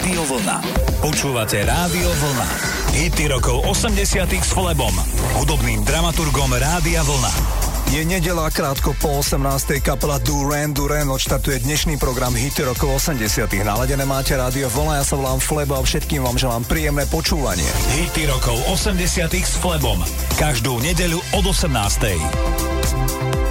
Rádio Vlna. Počúvate Rádio Vlna. Hity rokov 80 s Flebom, hudobným dramaturgom Rádia Vlna. Je nedela krátko po 18. kapela Duran Duran odštartuje dnešný program Hity rokov 80. Naladené máte rádio Vlna, ja sa volám Flebo a všetkým vám želám príjemné počúvanie. Hity rokov 80 s Flebom. Každú nedeľu od 18.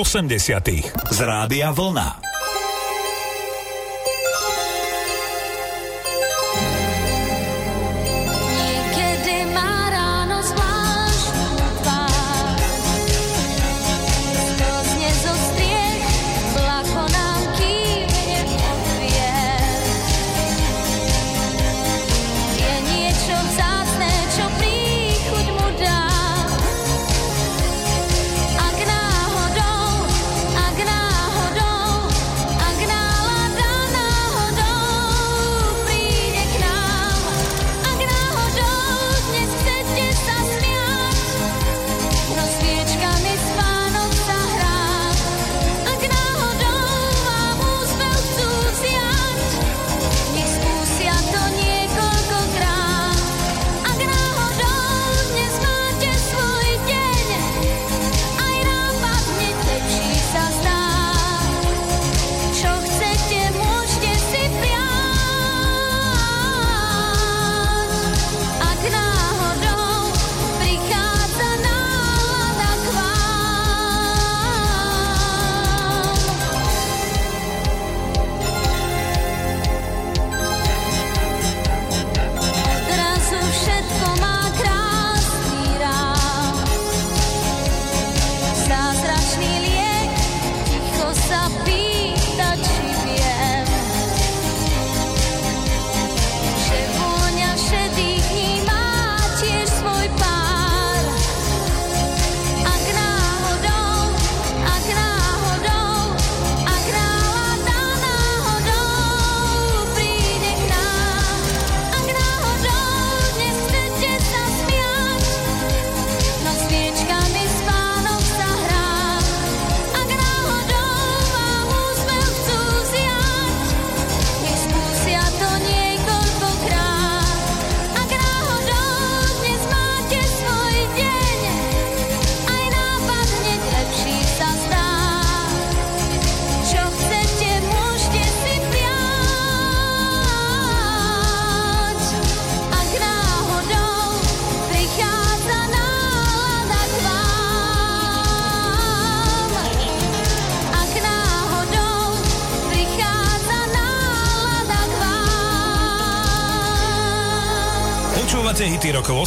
80. z Rádia Vlna.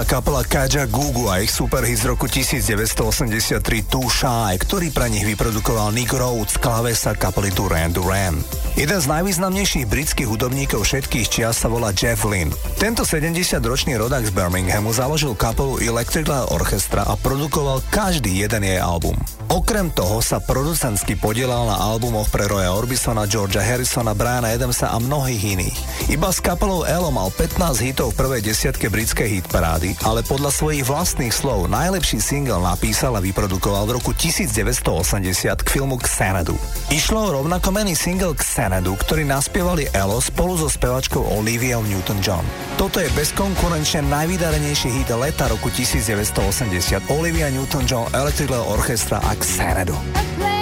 Kapela Kaja Gugu a ich superhit z roku 1983 Too Shy, ktorý pre nich vyprodukoval Nick Rhodes, klavesa kapely Duran Duran. Jeden z najvýznamnejších britských hudobníkov všetkých čias sa volá Jeff Lynn. Tento 70-ročný rodak z Birminghamu založil kapelu Electric Orchestra a produkoval každý jeden jej album. Okrem toho sa producentsky podielal na albumoch pre Roya Orbisona, Georgia Harrisona, Briana Adamsa a mnohých iných. Iba s kapelou Elo mal 15 hitov v prvej desiatke britskej hitparády, ale podľa svojich vlastných slov najlepší single napísal a vyprodukoval v roku 1980 k filmu Xanadu. Išlo o rovnakomený single Xanadu, ktorý naspievali Elo spolu so spevačkou Olivia Newton-John. Toto je bezkonkurenčne najvydarenejší hit leta roku 1980 Olivia Newton-John Electric Orchestra a Xanadu. Počúvate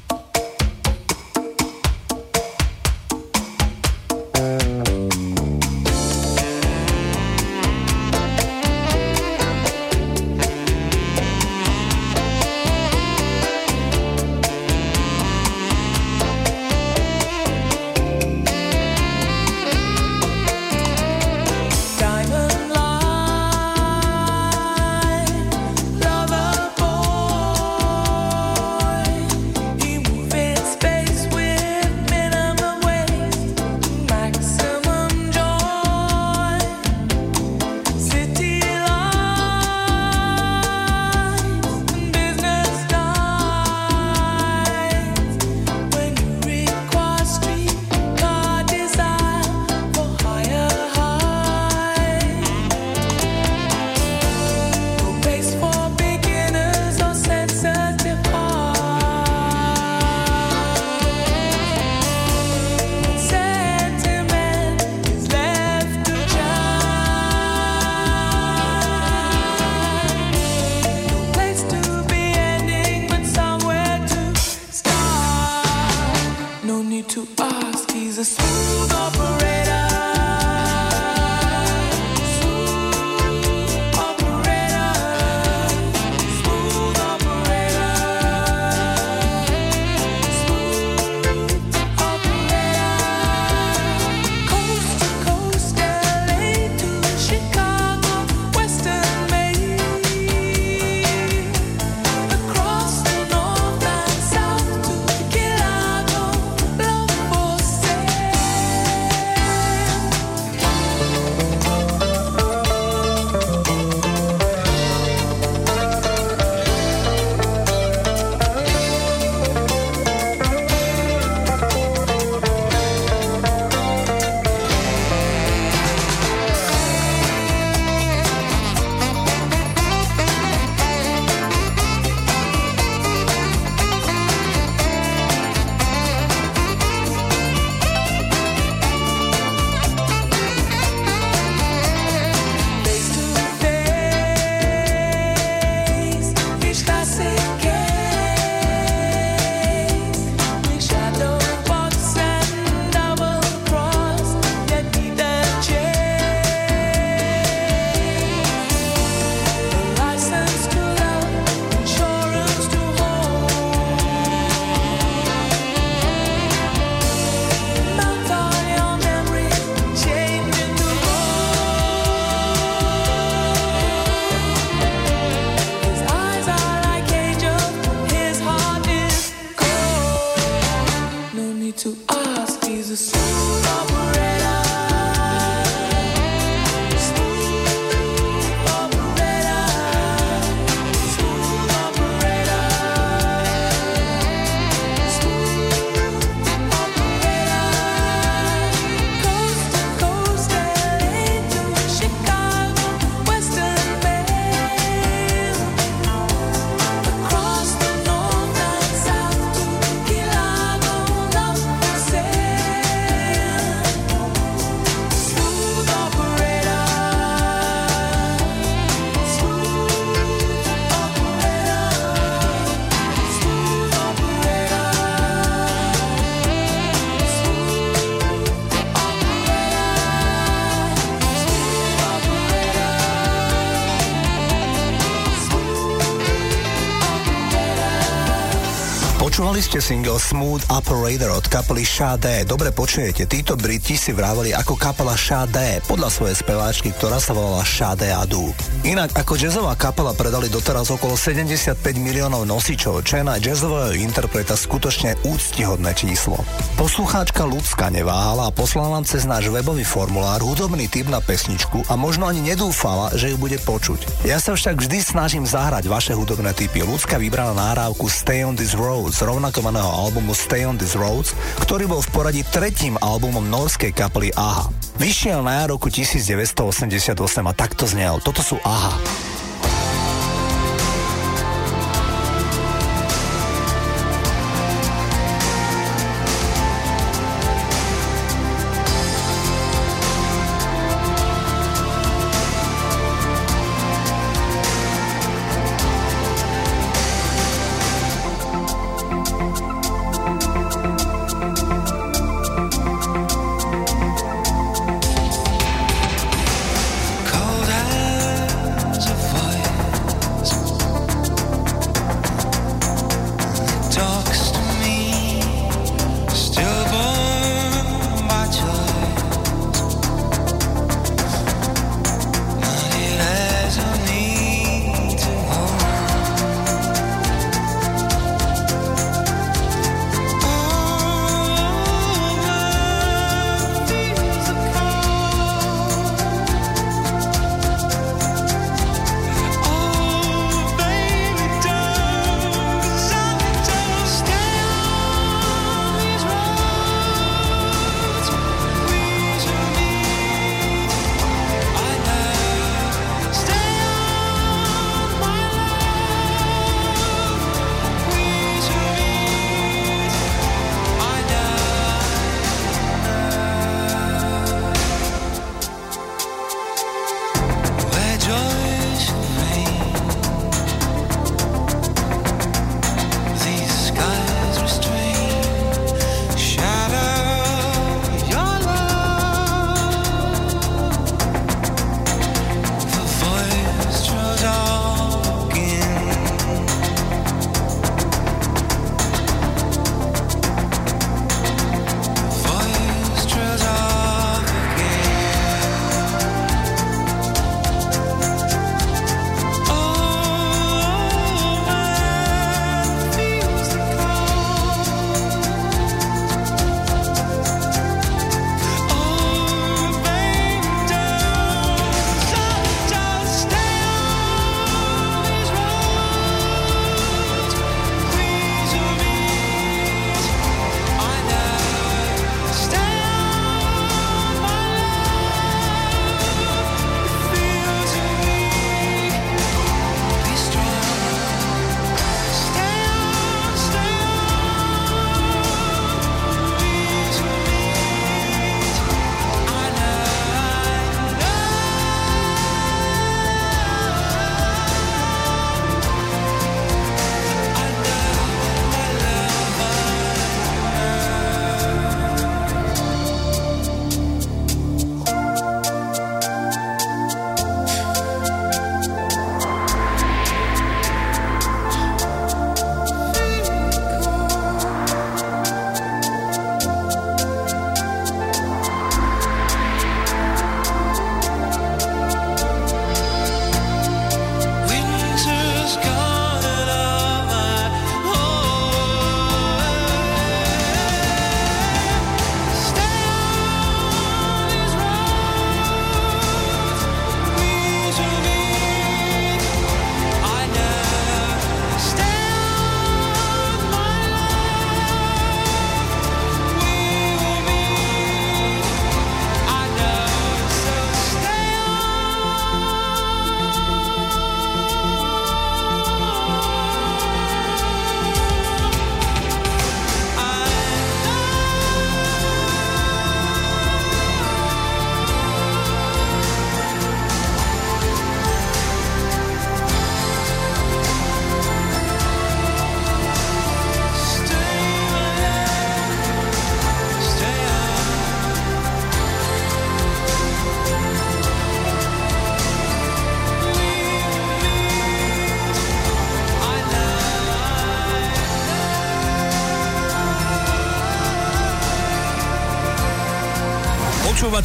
Ste single Smooth Operator od kapely Sade. Dobre počujete, títo Briti si vraveli ako kapela Sade podľa svojej speváčky, ktorá sa volala Sade Adu. Inak ako jazzová kapela predali doteraz okolo 75 miliónov nosičov, čo je na jazzového interpreta skutočne úctihodné číslo. Poslucháčka Lucka neváhala a poslala nám cez náš webový formulár hudobný typ na pesničku a možno ani nedúfala, že ju bude počuť. Ja sa však vždy snažím zahrať vaše hudobné typy. Lucka vybrala náhrávku Stay on this road rovnako prezentovaného albumu Stay on These Roads, ktorý bol v poradí tretím albumom norskej kapely AHA. Vyšiel na roku 1988 a takto znel. Toto sú AHA.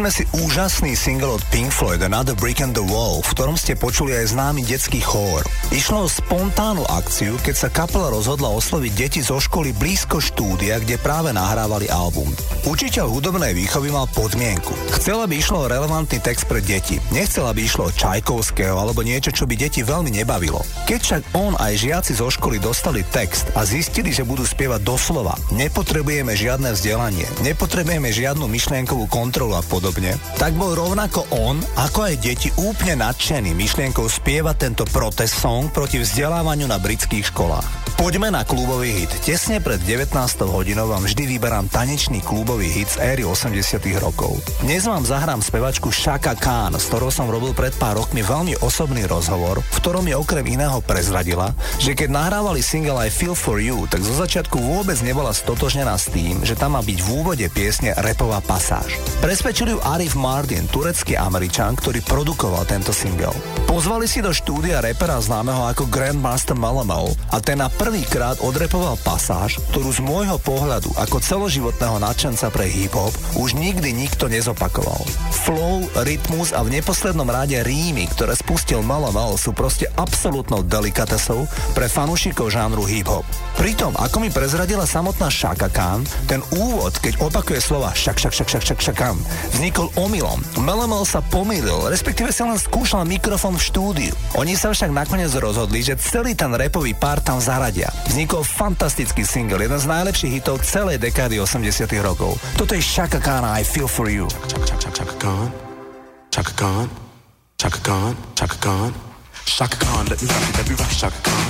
sme si úžasný single od Pink Floyd Another Brick in the Wall, v ktorom ste počuli aj známy detský chór. Išlo o spontánnu akciu, keď sa kapela rozhodla osloviť deti zo školy blízko štúdia, kde práve nahrávali album. Učiteľ hudobnej výchovy mal podmienku. Chcela by išlo o relevantný text pre deti. Nechcela by išlo o Čajkovského alebo niečo, čo by deti veľmi nebavilo. Keď však on aj žiaci zo školy dostali text a zistili, že budú spievať doslova, nepotrebujeme žiadne vzdelanie, nepotrebujeme žiadnu myšlienkovú kontrolu a podobne, tak bol rovnako on, ako aj deti úplne nadšený myšlienkou spievať tento protest song proti vzdelávaniu na britských školách. Poďme na klubový hit. Tesne pred 19. hodinou vám vždy vyberám tanečný klubový hit z éry 80 rokov. Dnes vám zahrám spevačku Shaka Khan, s ktorou som robil pred pár rokmi veľmi osobný rozhovor, v ktorom mi okrem iného prezradila, že keď nahrávali single I Feel For You, tak zo začiatku vôbec nebola stotožnená s tým, že tam má byť v úvode piesne repová pasáž. Presvedčil ju Arif Mardin, turecký američan, ktorý produkoval tento single. Pozvali si do štúdia repera známeho ako Grandmaster Malamel a ten na prvýkrát odrepoval pasáž, ktorú z môjho pohľadu ako celoživotného nadšenca pre hip-hop už nikdy nikto nezopakoval. Flow, rytmus a v neposlednom rade rímy, ktoré spustil Malamel sú proste absolútnou delikatesou pre fanúšikov žánru hip-hop. Pritom, ako mi prezradila samotná Shaka Khan, ten úvod, keď opakuje slova šak, šak, šak, šak, šak, šak, vznikol omylom. Melemel sa pomýlil, respektíve sa len skúšal mikrofón v štúdiu. Oni sa však nakoniec rozhodli, že celý ten repový pár tam zaradia. Vznikol fantastický single, jeden z najlepších hitov celej dekády 80 rokov. Toto je Shaka Khan I Feel For You. Chaka Khan, Chaka Khan, Chaka Khan, Chaka Khan, let me rock it, let me rock Chaka Khan.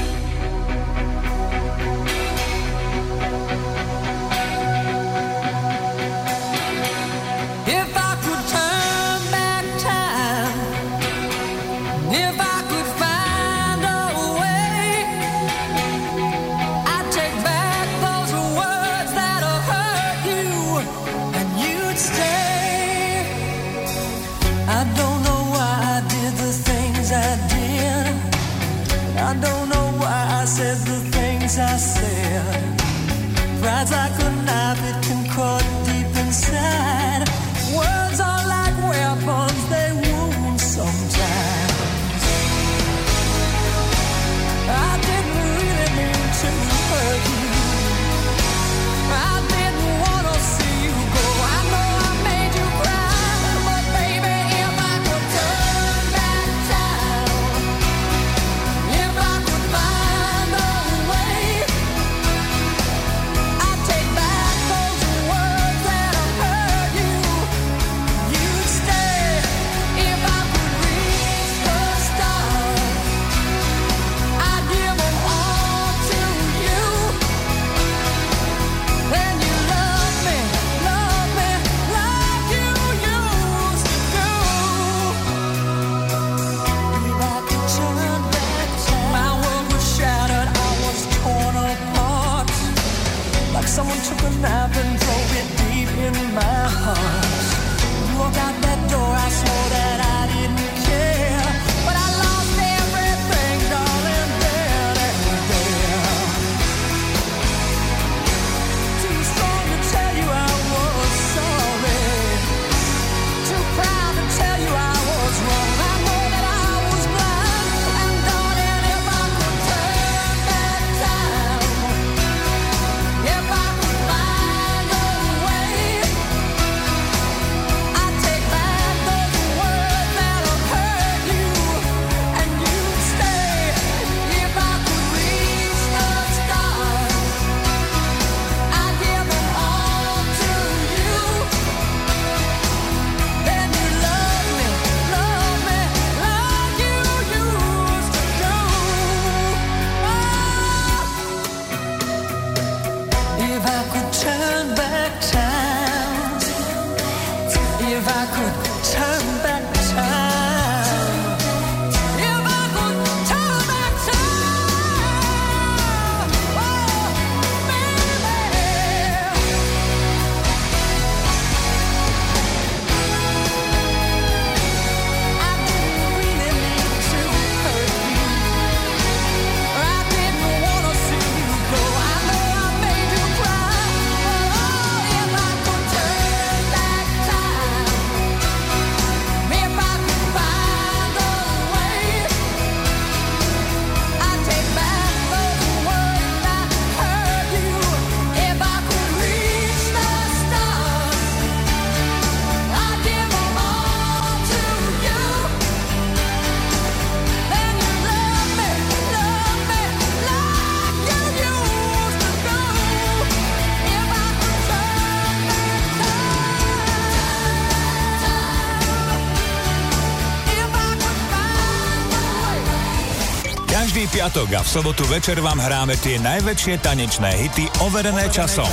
piatok a v sobotu večer vám hráme tie najväčšie tanečné hity overené časom.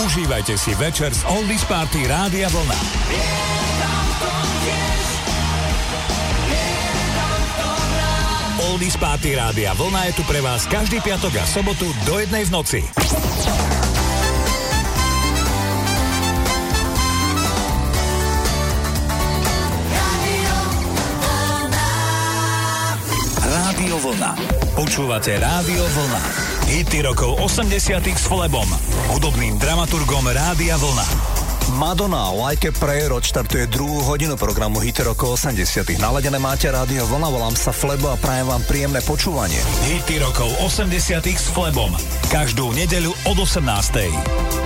Užívajte si večer z Oldies Party Rádia Vlna. Oldies Party Rádia Vlna je tu pre vás každý piatok a sobotu do jednej v noci. Počúvate Rádio Vlna. Hity rokov 80 s Flebom, hudobným dramaturgom Rádia Vlna. Madonna Like a Prayer odštartuje druhú hodinu programu Hit rokov 80 Naladené máte rádio Vlna, volám sa Flebo a prajem vám príjemné počúvanie. Hity rokov 80 s Flebom. Každú nedeľu od 18.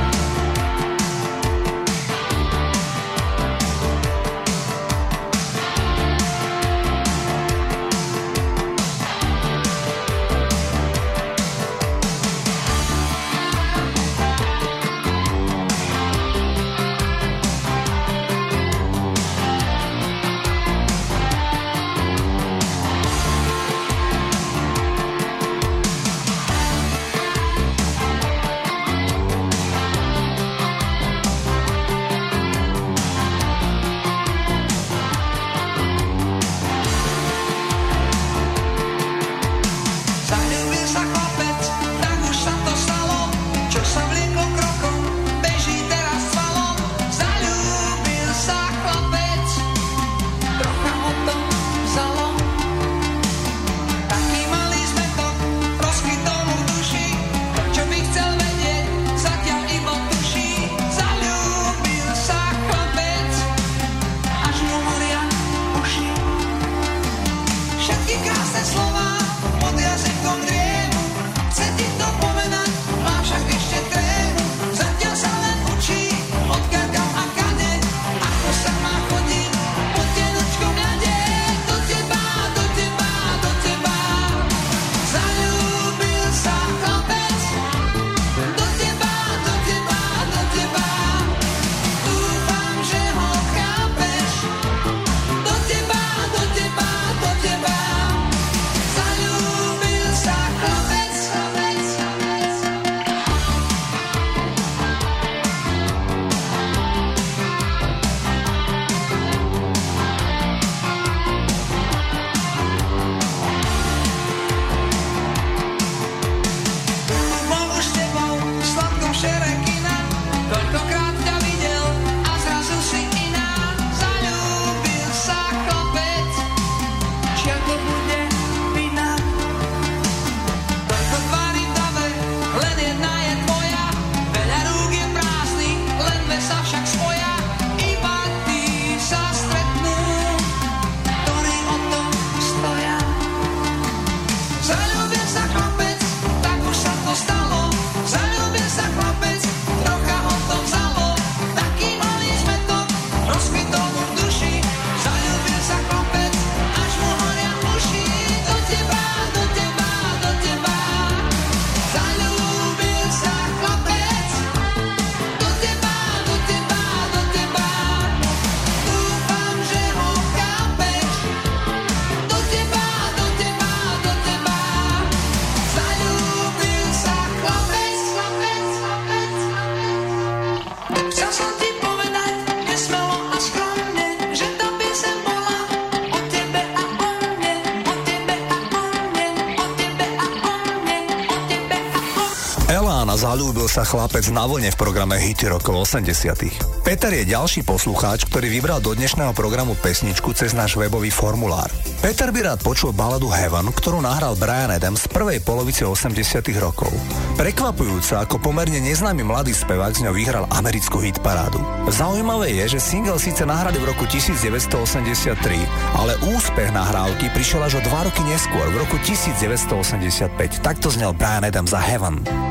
Sa chlapec na vlne v programe Hity rokov 80 Peter je ďalší poslucháč, ktorý vybral do dnešného programu pesničku cez náš webový formulár. Peter by rád počul baladu Heaven, ktorú nahral Brian Adams z prvej polovice 80 rokov. Prekvapujúco, ako pomerne neznámy mladý spevák z ňou vyhral americkú hitparádu. Zaujímavé je, že single síce nahrali v roku 1983, ale úspech nahrávky prišiel až o dva roky neskôr, v roku 1985. Takto znel Brian Adams za Heaven.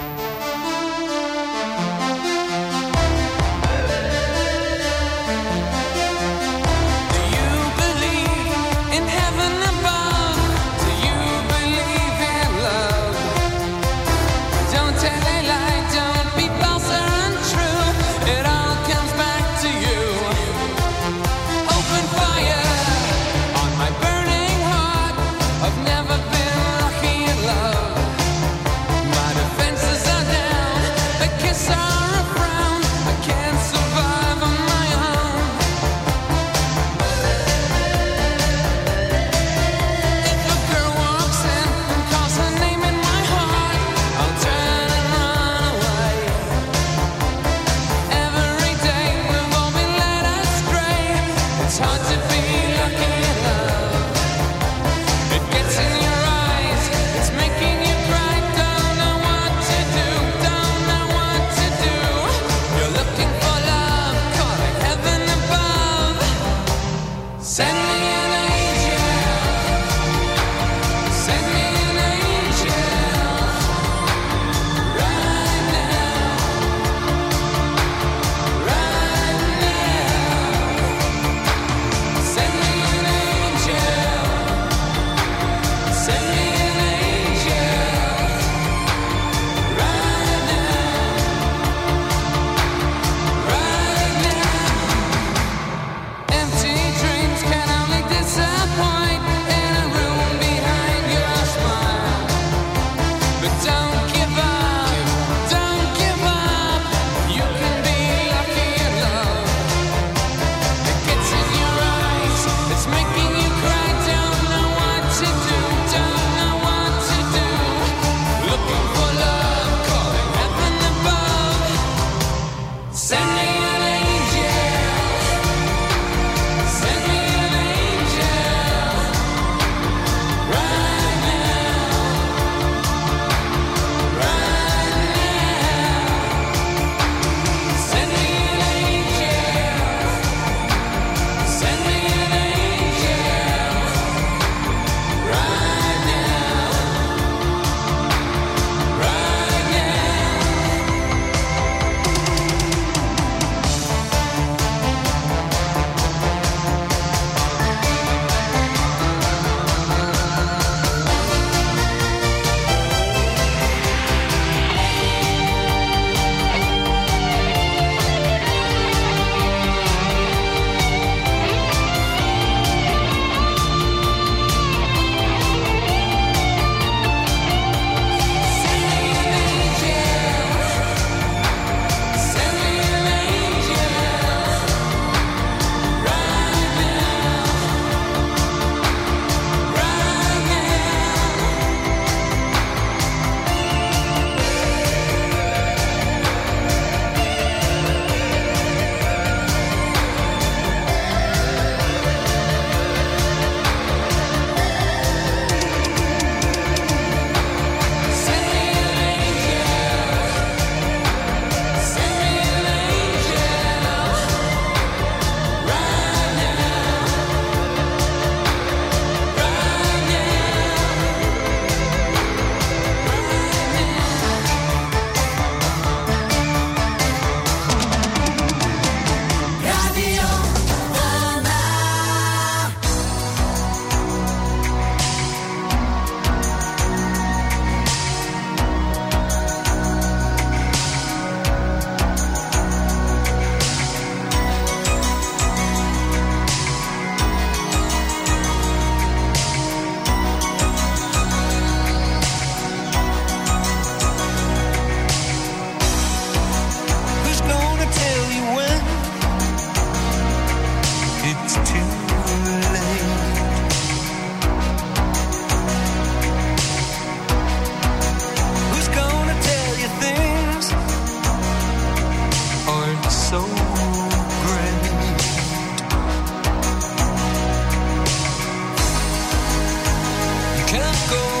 can't go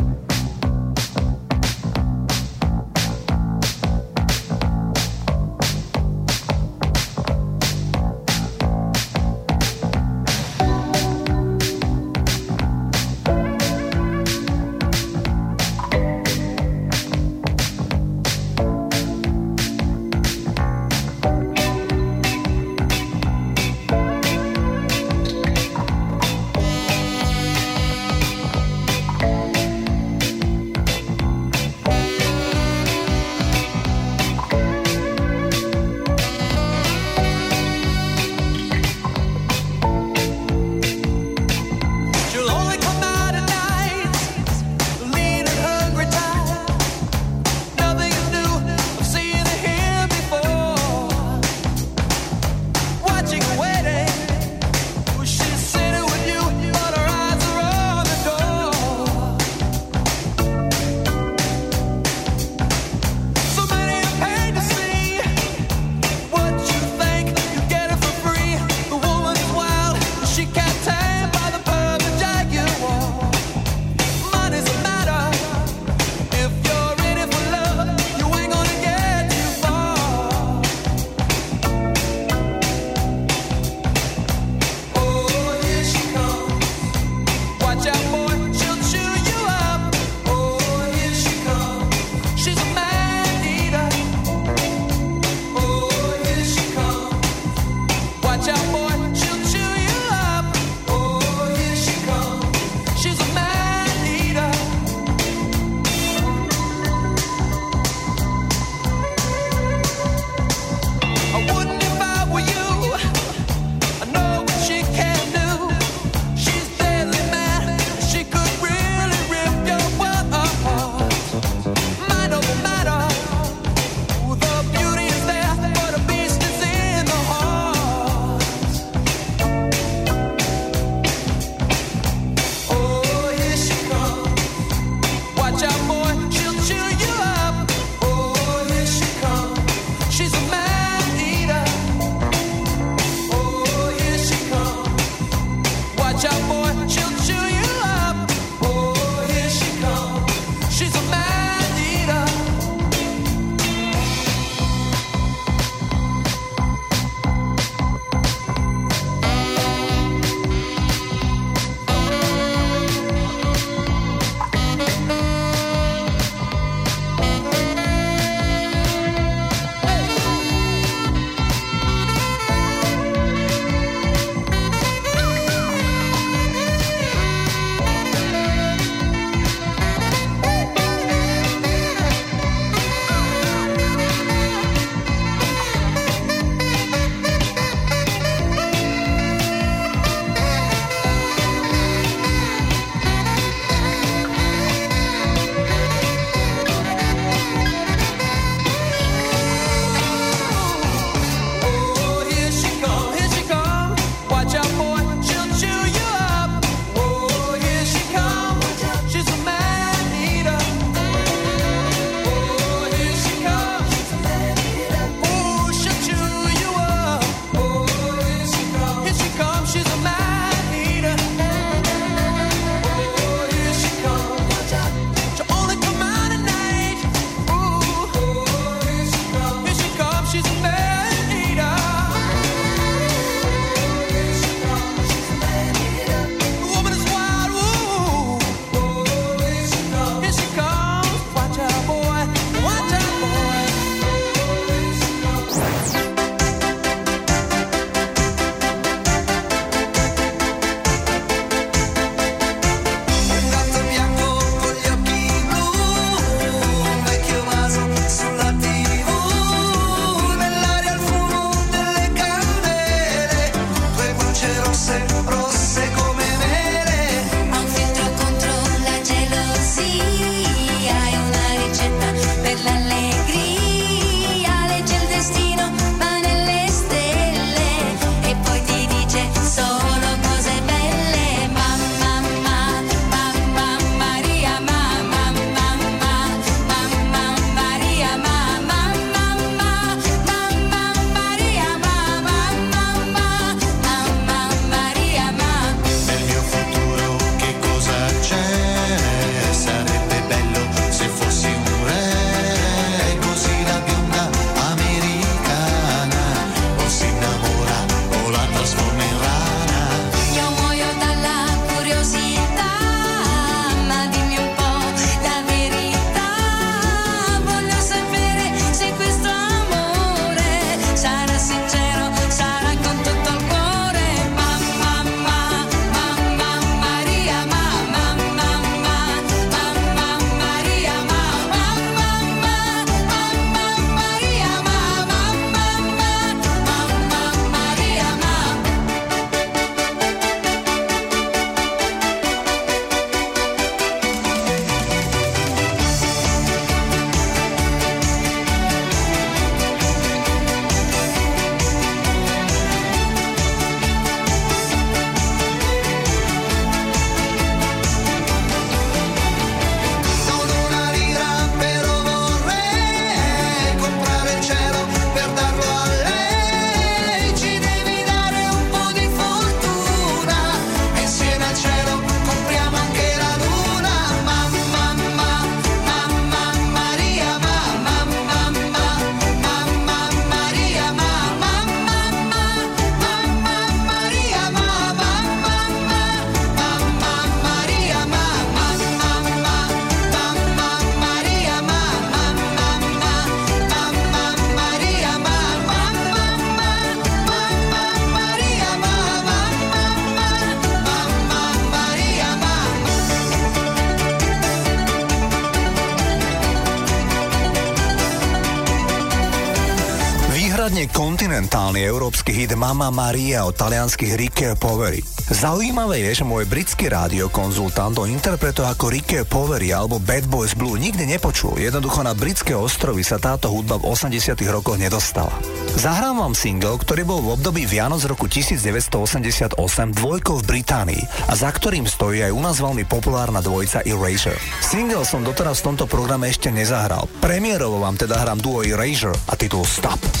Kontinentálny európsky hit Mama Maria od talianských Ricke Poveri. Zaujímavé je, že môj britský rádiokonzultant o interpretov ako Ricke Poveri alebo Bad Boys Blue nikdy nepočul. Jednoducho na britské ostrovy sa táto hudba v 80 rokoch nedostala. Zahrám vám single, ktorý bol v období Vianoc roku 1988 dvojkou v Británii a za ktorým stojí aj u nás veľmi populárna dvojica Erasure. Single som doteraz v tomto programe ešte nezahral. Premiérovo vám teda hrám duo Erasure a titul Stop.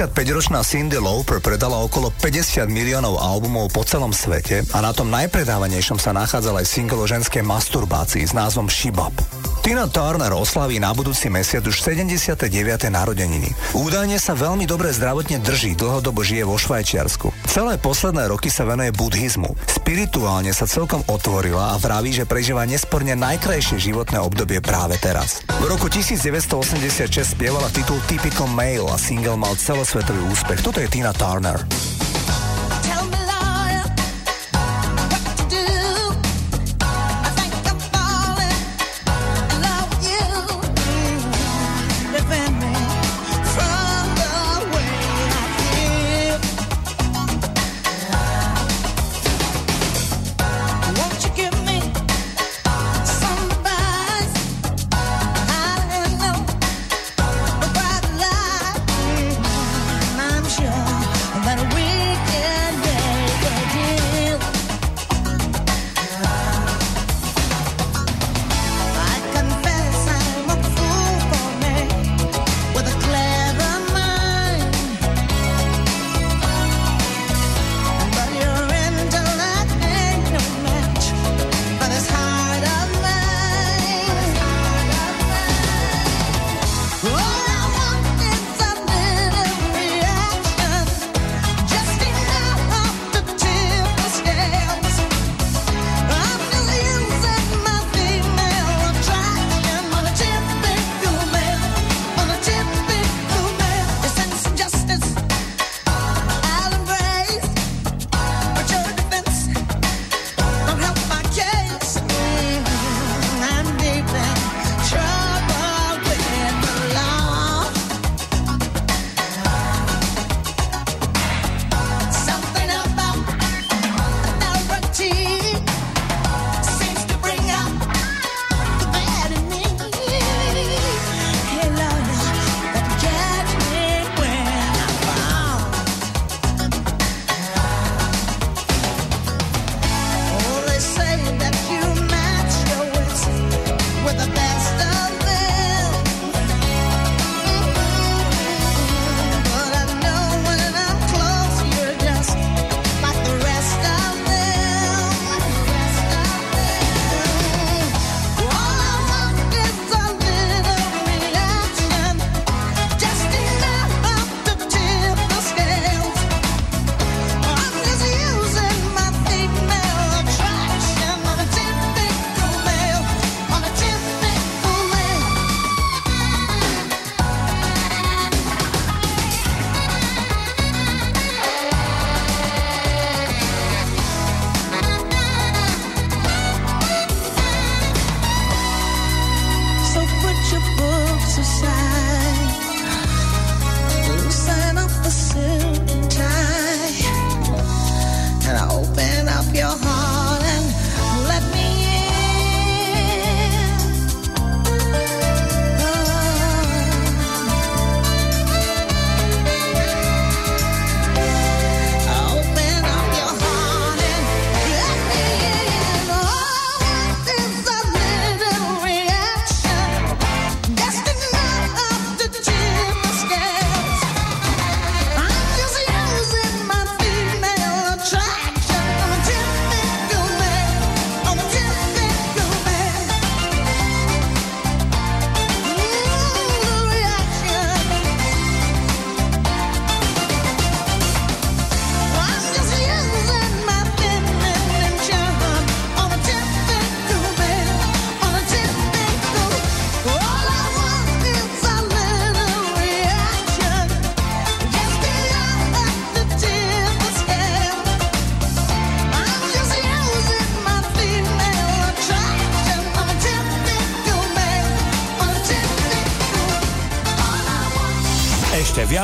65-ročná Cindy Lauper predala okolo 50 miliónov albumov po celom svete a na tom najpredávanejšom sa nachádzal aj single o ženskej masturbácii s názvom Shibab. Tina Turner oslaví na budúci mesiac už 79. narodeniny. Údajne sa veľmi dobre zdravotne drží, dlhodobo žije vo Švajčiarsku. Celé posledné roky sa venuje buddhizmu. Spirituálne sa celkom otvorila a vraví, že prežíva nesporne najkrajšie životné obdobie práve teraz. V roku 1986 spievala titul Typical Male a single mal celosvetový úspech. Toto je Tina Turner.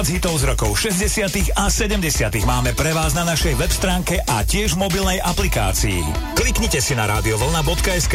Viac hitov z rokov 60. a 70. máme pre vás na našej web stránke a tiež v mobilnej aplikácii. Kliknite si na radiovolna.sk.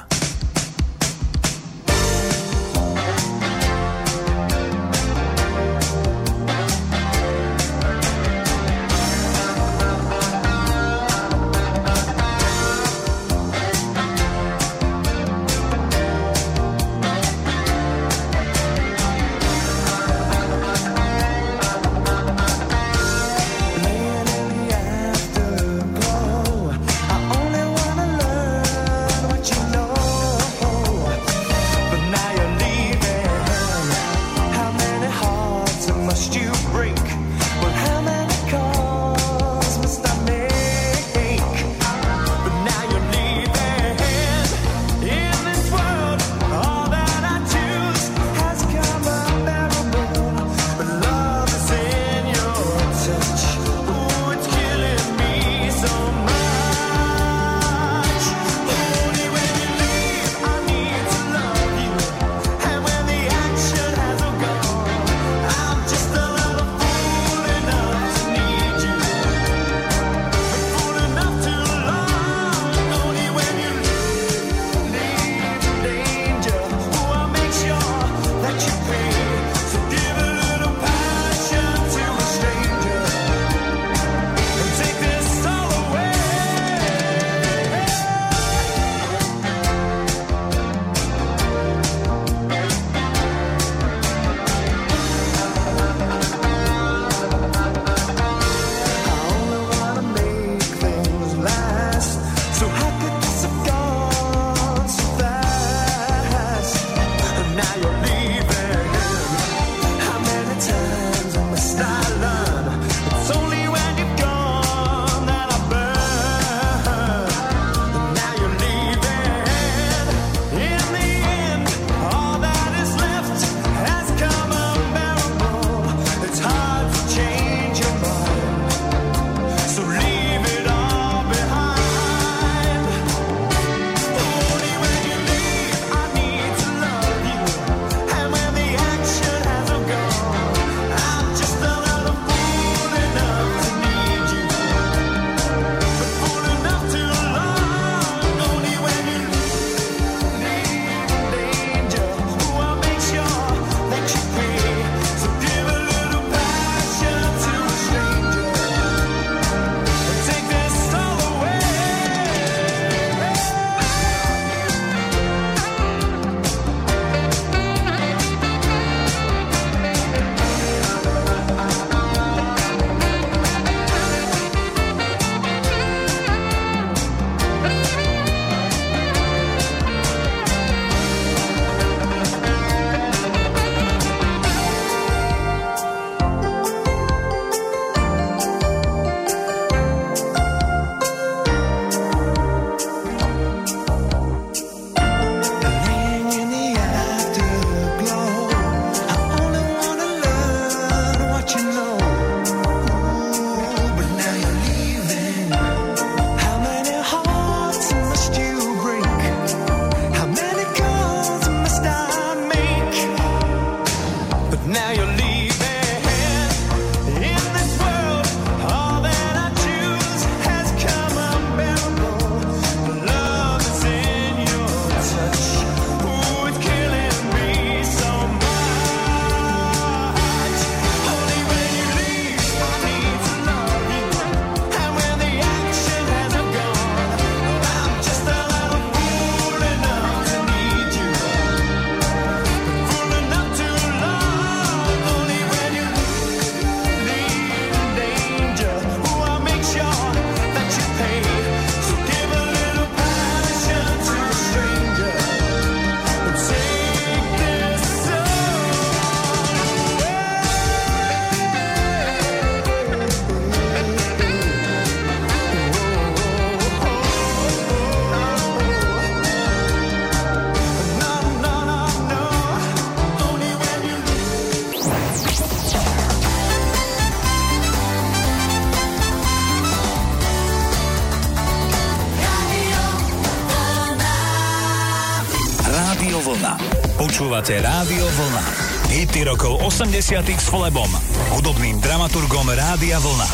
Rokov 80 s Flebom, hudobným dramaturgom Rádia Vlna.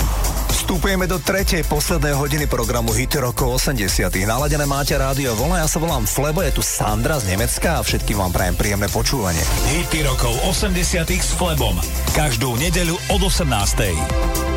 Vstupujeme do tretej poslednej hodiny programu Hity rokov 80 Naladené máte rádio Vlna, ja sa volám Flebo, je tu Sandra z Nemecka a všetkým vám prajem príjemné počúvanie. Hity rokov 80 s Flebom. Každú nedeľu od 18.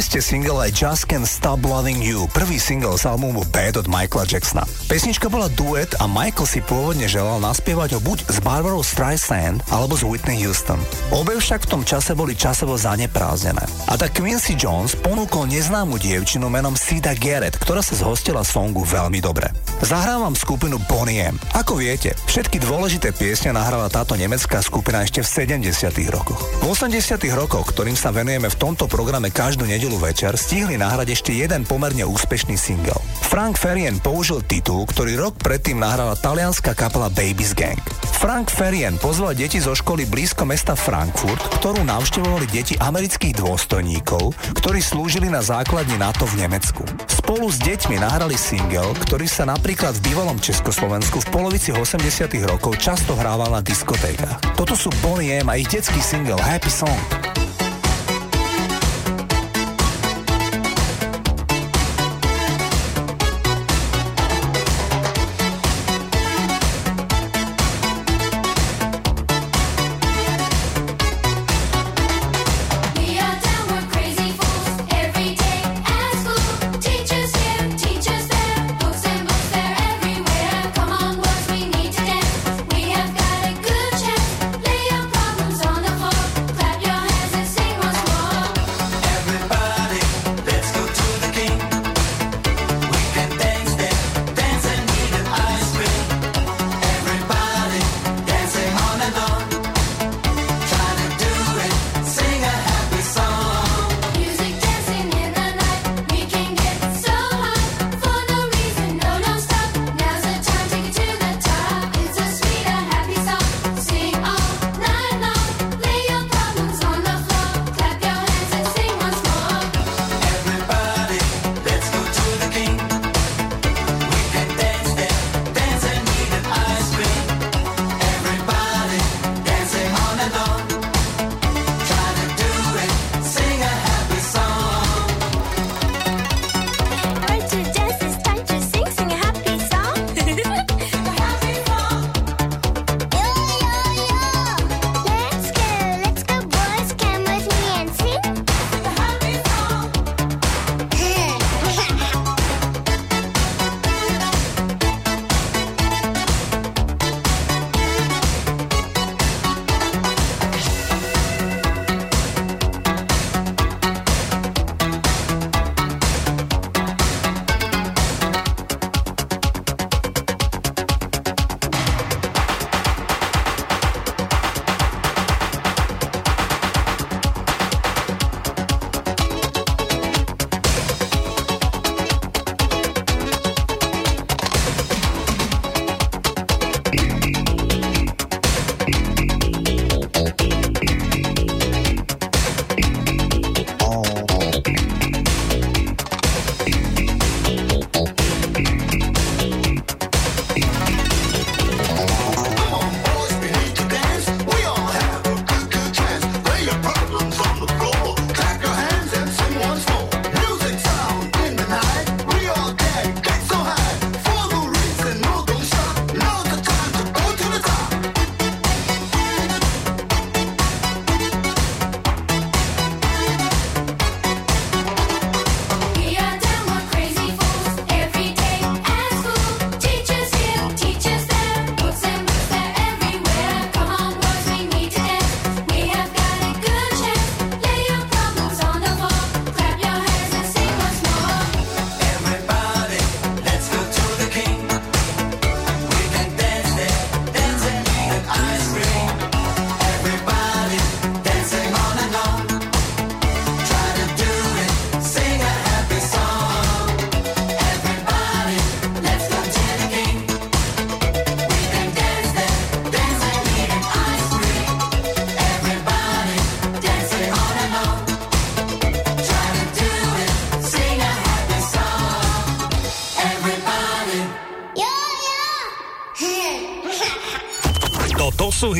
ste single I Just Can't Stop Loving You, prvý single z albumu Bad od Michaela Jacksona. Pesnička bola duet a Michael si pôvodne želal naspievať ho buď s Barbara Streisand alebo s Whitney Houston. Obe však v tom čase boli časovo zaneprázdnené. A tak Quincy Jones ponúkol neznámu dievčinu menom Sida Garrett, ktorá sa zhostila songu veľmi dobre. Zahrávam skupinu Bonnie M. Ako viete, všetky dôležité piesne nahrala táto nemecká skupina ešte v 70. rokoch. V 80. rokoch, ktorým sa venujeme v tomto programe každú nedelu večer, stihli nahrať ešte jeden pomerne úspešný single. Frank Ferien použil titul, ktorý rok predtým nahrala talianská kapela Babies Gang. Frank Ferien pozval deti zo školy blízko mesta Frankfurt, ktorú navštevovali deti amerických dôstojníkov, ktorí slúžili na základni NATO v Nemecku. Spolu s deťmi nahrali single, ktorý sa napríklad v bývalom Československu v polovici 80 rokov často hrával na diskotékach. Toto sú Bonnie M a ich detský single Happy Song.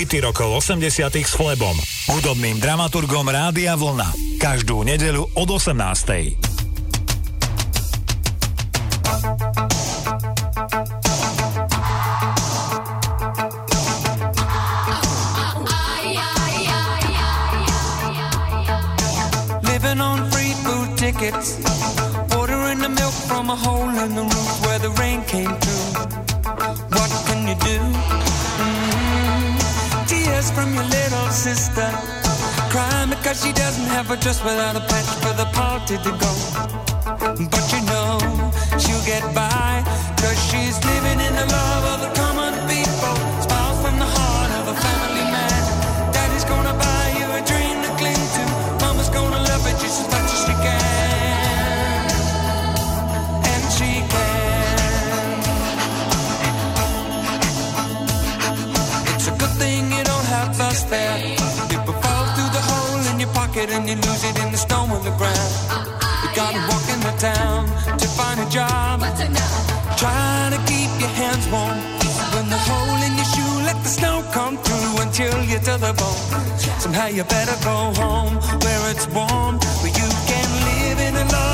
Hity rokov 80 s Flebom, hudobným dramaturgom Rádia Vlna. Každú nedeľu od 18. tickets. Ordering the milk from a hole in the roof where the rain came through. From your little sister. Crying because she doesn't have a dress without a patch for the party to go. But you know she'll get by. Cause she's living in the love of the common people. And you lose it in the snow on the ground. You gotta walk in the town to find a job. Trying to keep your hands warm. When the hole in your shoe, let the snow come through until chill you to the bone. Somehow you better go home where it's warm, where you can live in the love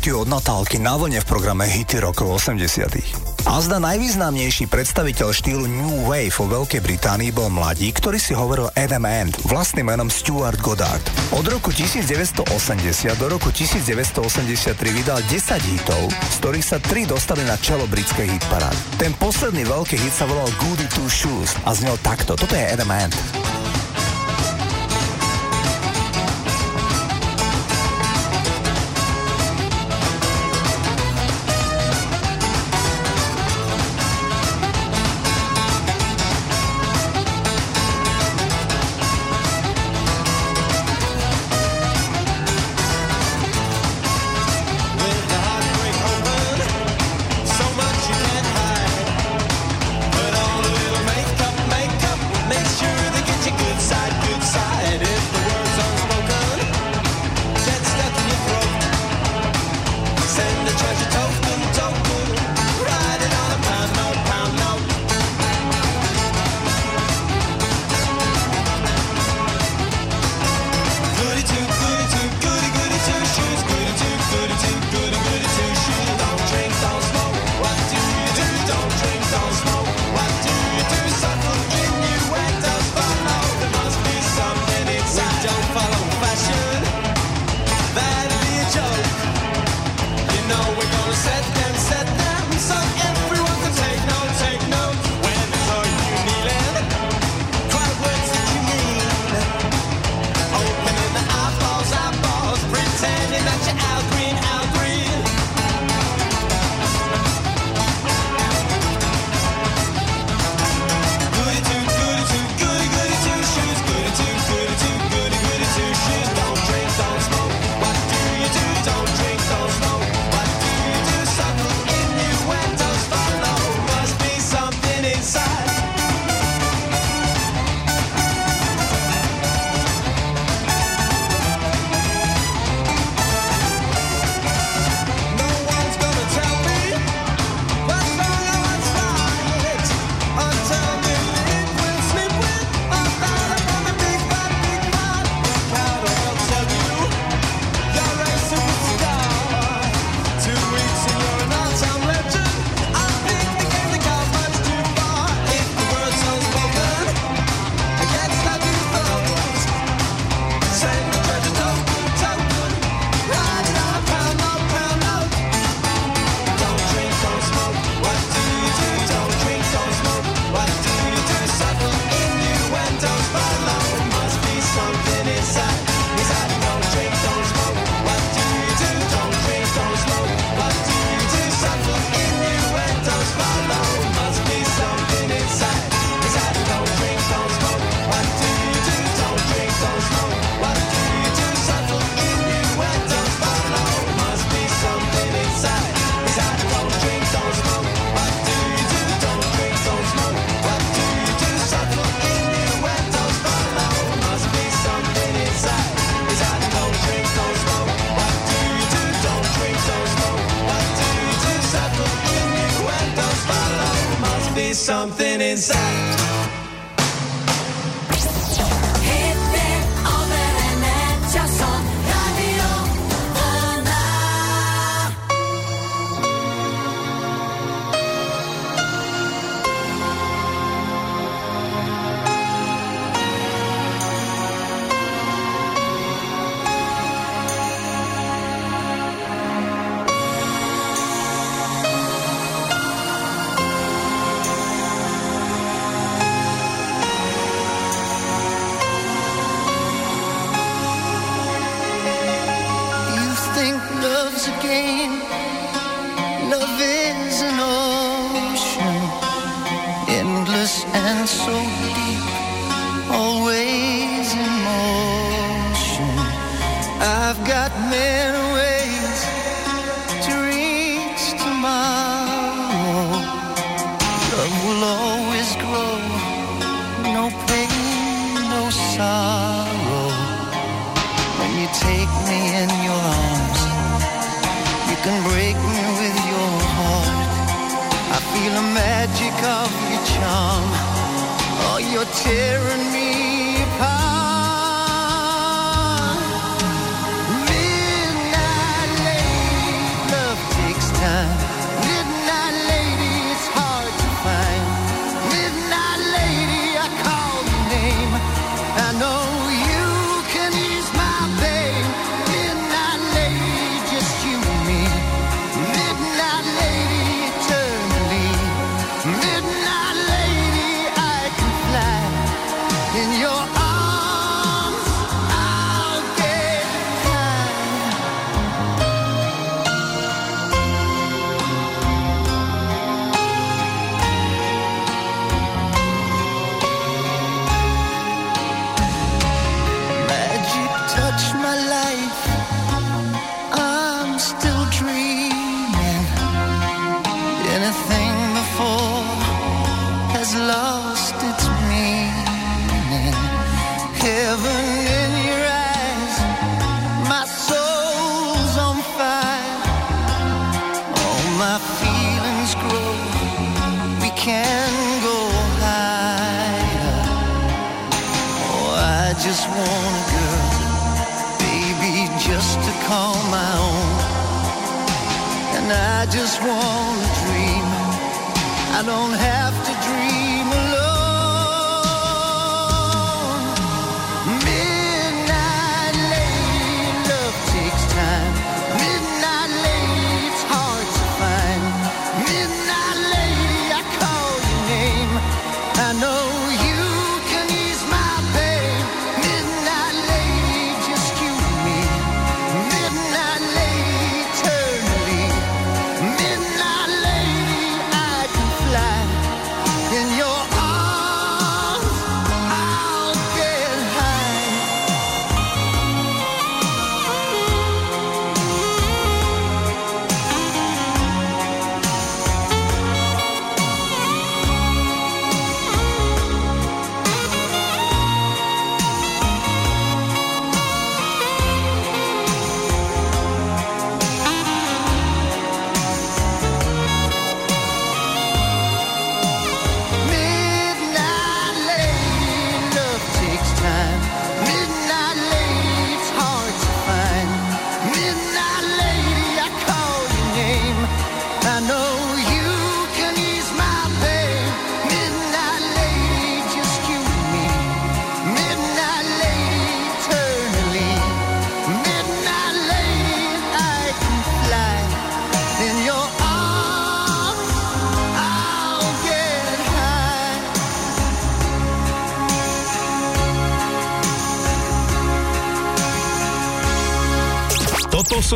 Korálky od Natálky na vlne v programe Hity rokov 80. A zda najvýznamnejší predstaviteľ štýlu New Wave vo Veľkej Británii bol mladí, ktorý si hovoril Adam Ant, vlastným menom Stuart Goddard. Od roku 1980 do roku 1983 vydal 10 hitov, z ktorých sa 3 dostali na čelo britskej hitparády. Ten posledný veľký hit sa volal Goody Two Shoes a znel takto. Toto je Adam Ant.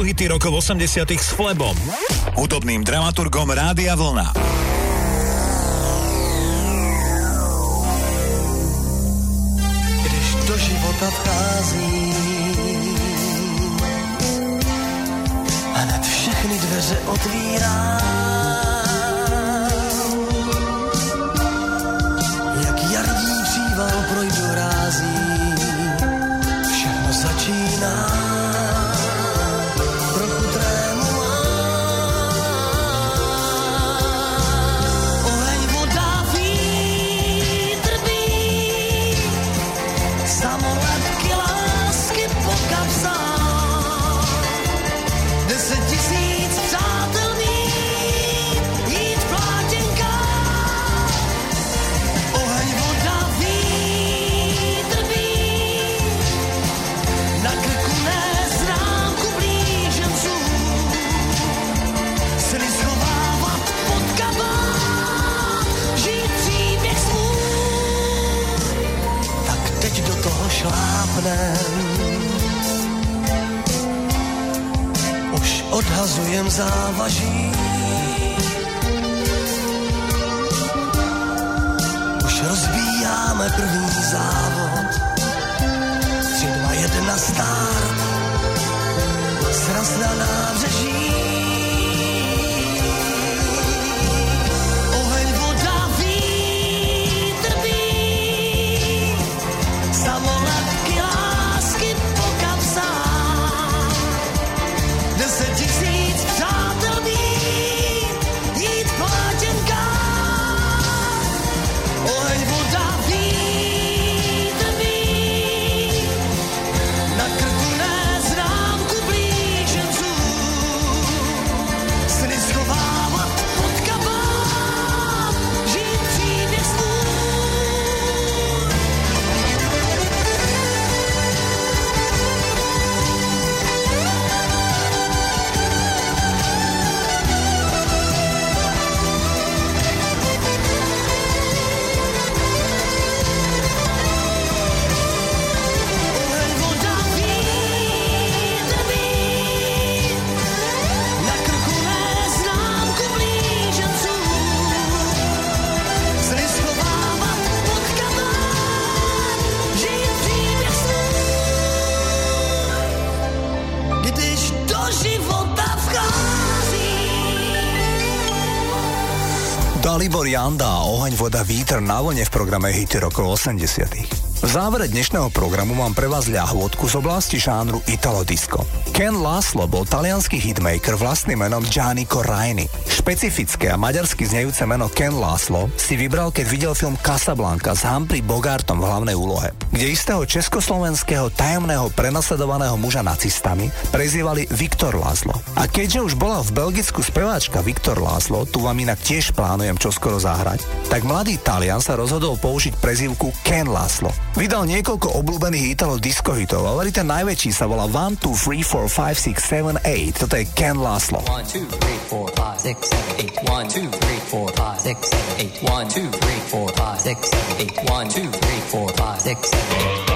hity rokov 80 s Flebom, hudobným dramaturgom Rádia Vlna. Když do života vchází hned všechny dveře otvírá. vlne v programe Hity rokov 80. V závere dnešného programu mám pre vás ľahôdku z oblasti žánru Italo Disco. Ken Laszlo bol talianský hitmaker vlastným menom Gianni Corraini. Špecifické a maďarsky znejúce meno Ken Laszlo si vybral, keď videl film Casablanca s Humphrey Bogartom v hlavnej úlohe, kde istého československého tajomného prenasledovaného muža nacistami prezývali Viktor Laszlo. A keďže už bola v Belgicku speváčka Viktor Láslo, tu vám inak tiež plánujem čoskoro zahrať, tak mladý Talian sa rozhodol použiť prezývku Ken Láslo. Vydal niekoľko obľúbených italo disco hitov, ale ten najväčší sa volá 1, 2, 3, 4, 5, 6, 7, 8. Toto je Ken Láslo. 1, 2, 3, 4, 5, 6, 7, 8. 1, 2, 3, 4, 5, 6, 7, 8. 1, 2, 3, 4, 5, 6, 7, 8. 1, 2, 3, 4, 5, 6, 7, 8.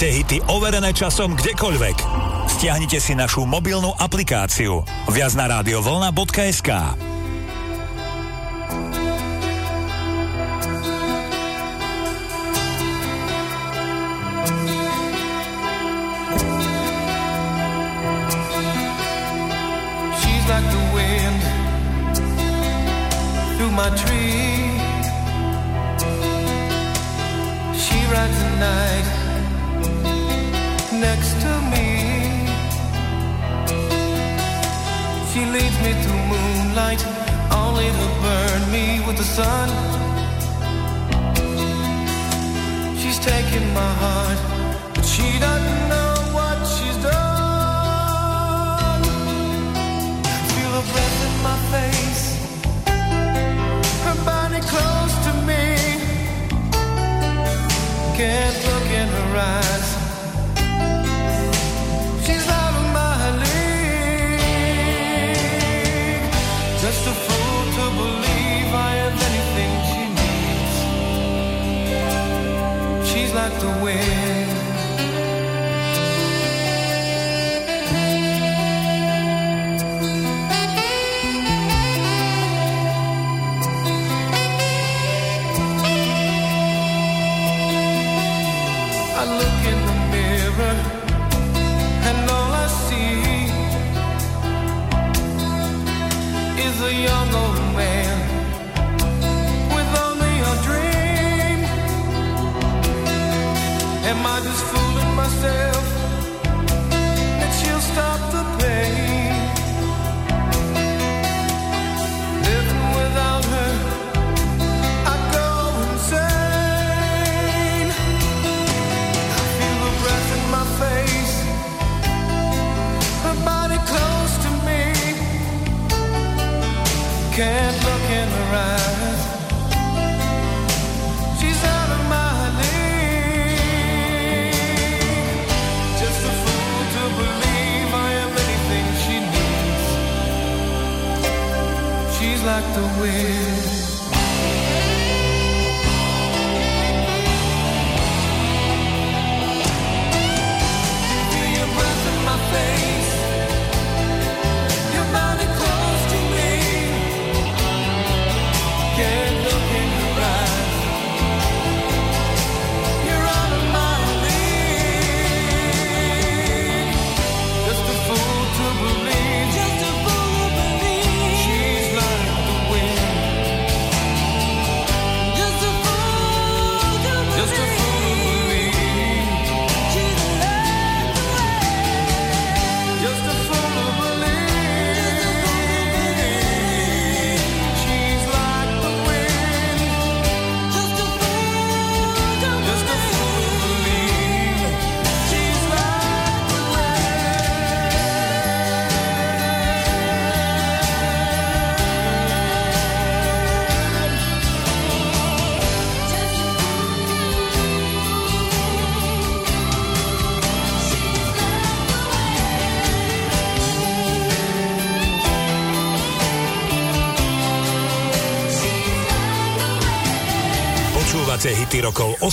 nájdete hity overené časom kdekoľvek. Stiahnite si našu mobilnú aplikáciu viac na radiovolna.sk sun. She's taking my heart, but she doesn't know what she's done. I feel her breath in my face, her body close to me. Can't look in her eyes.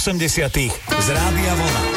80. z Rádia Vlna.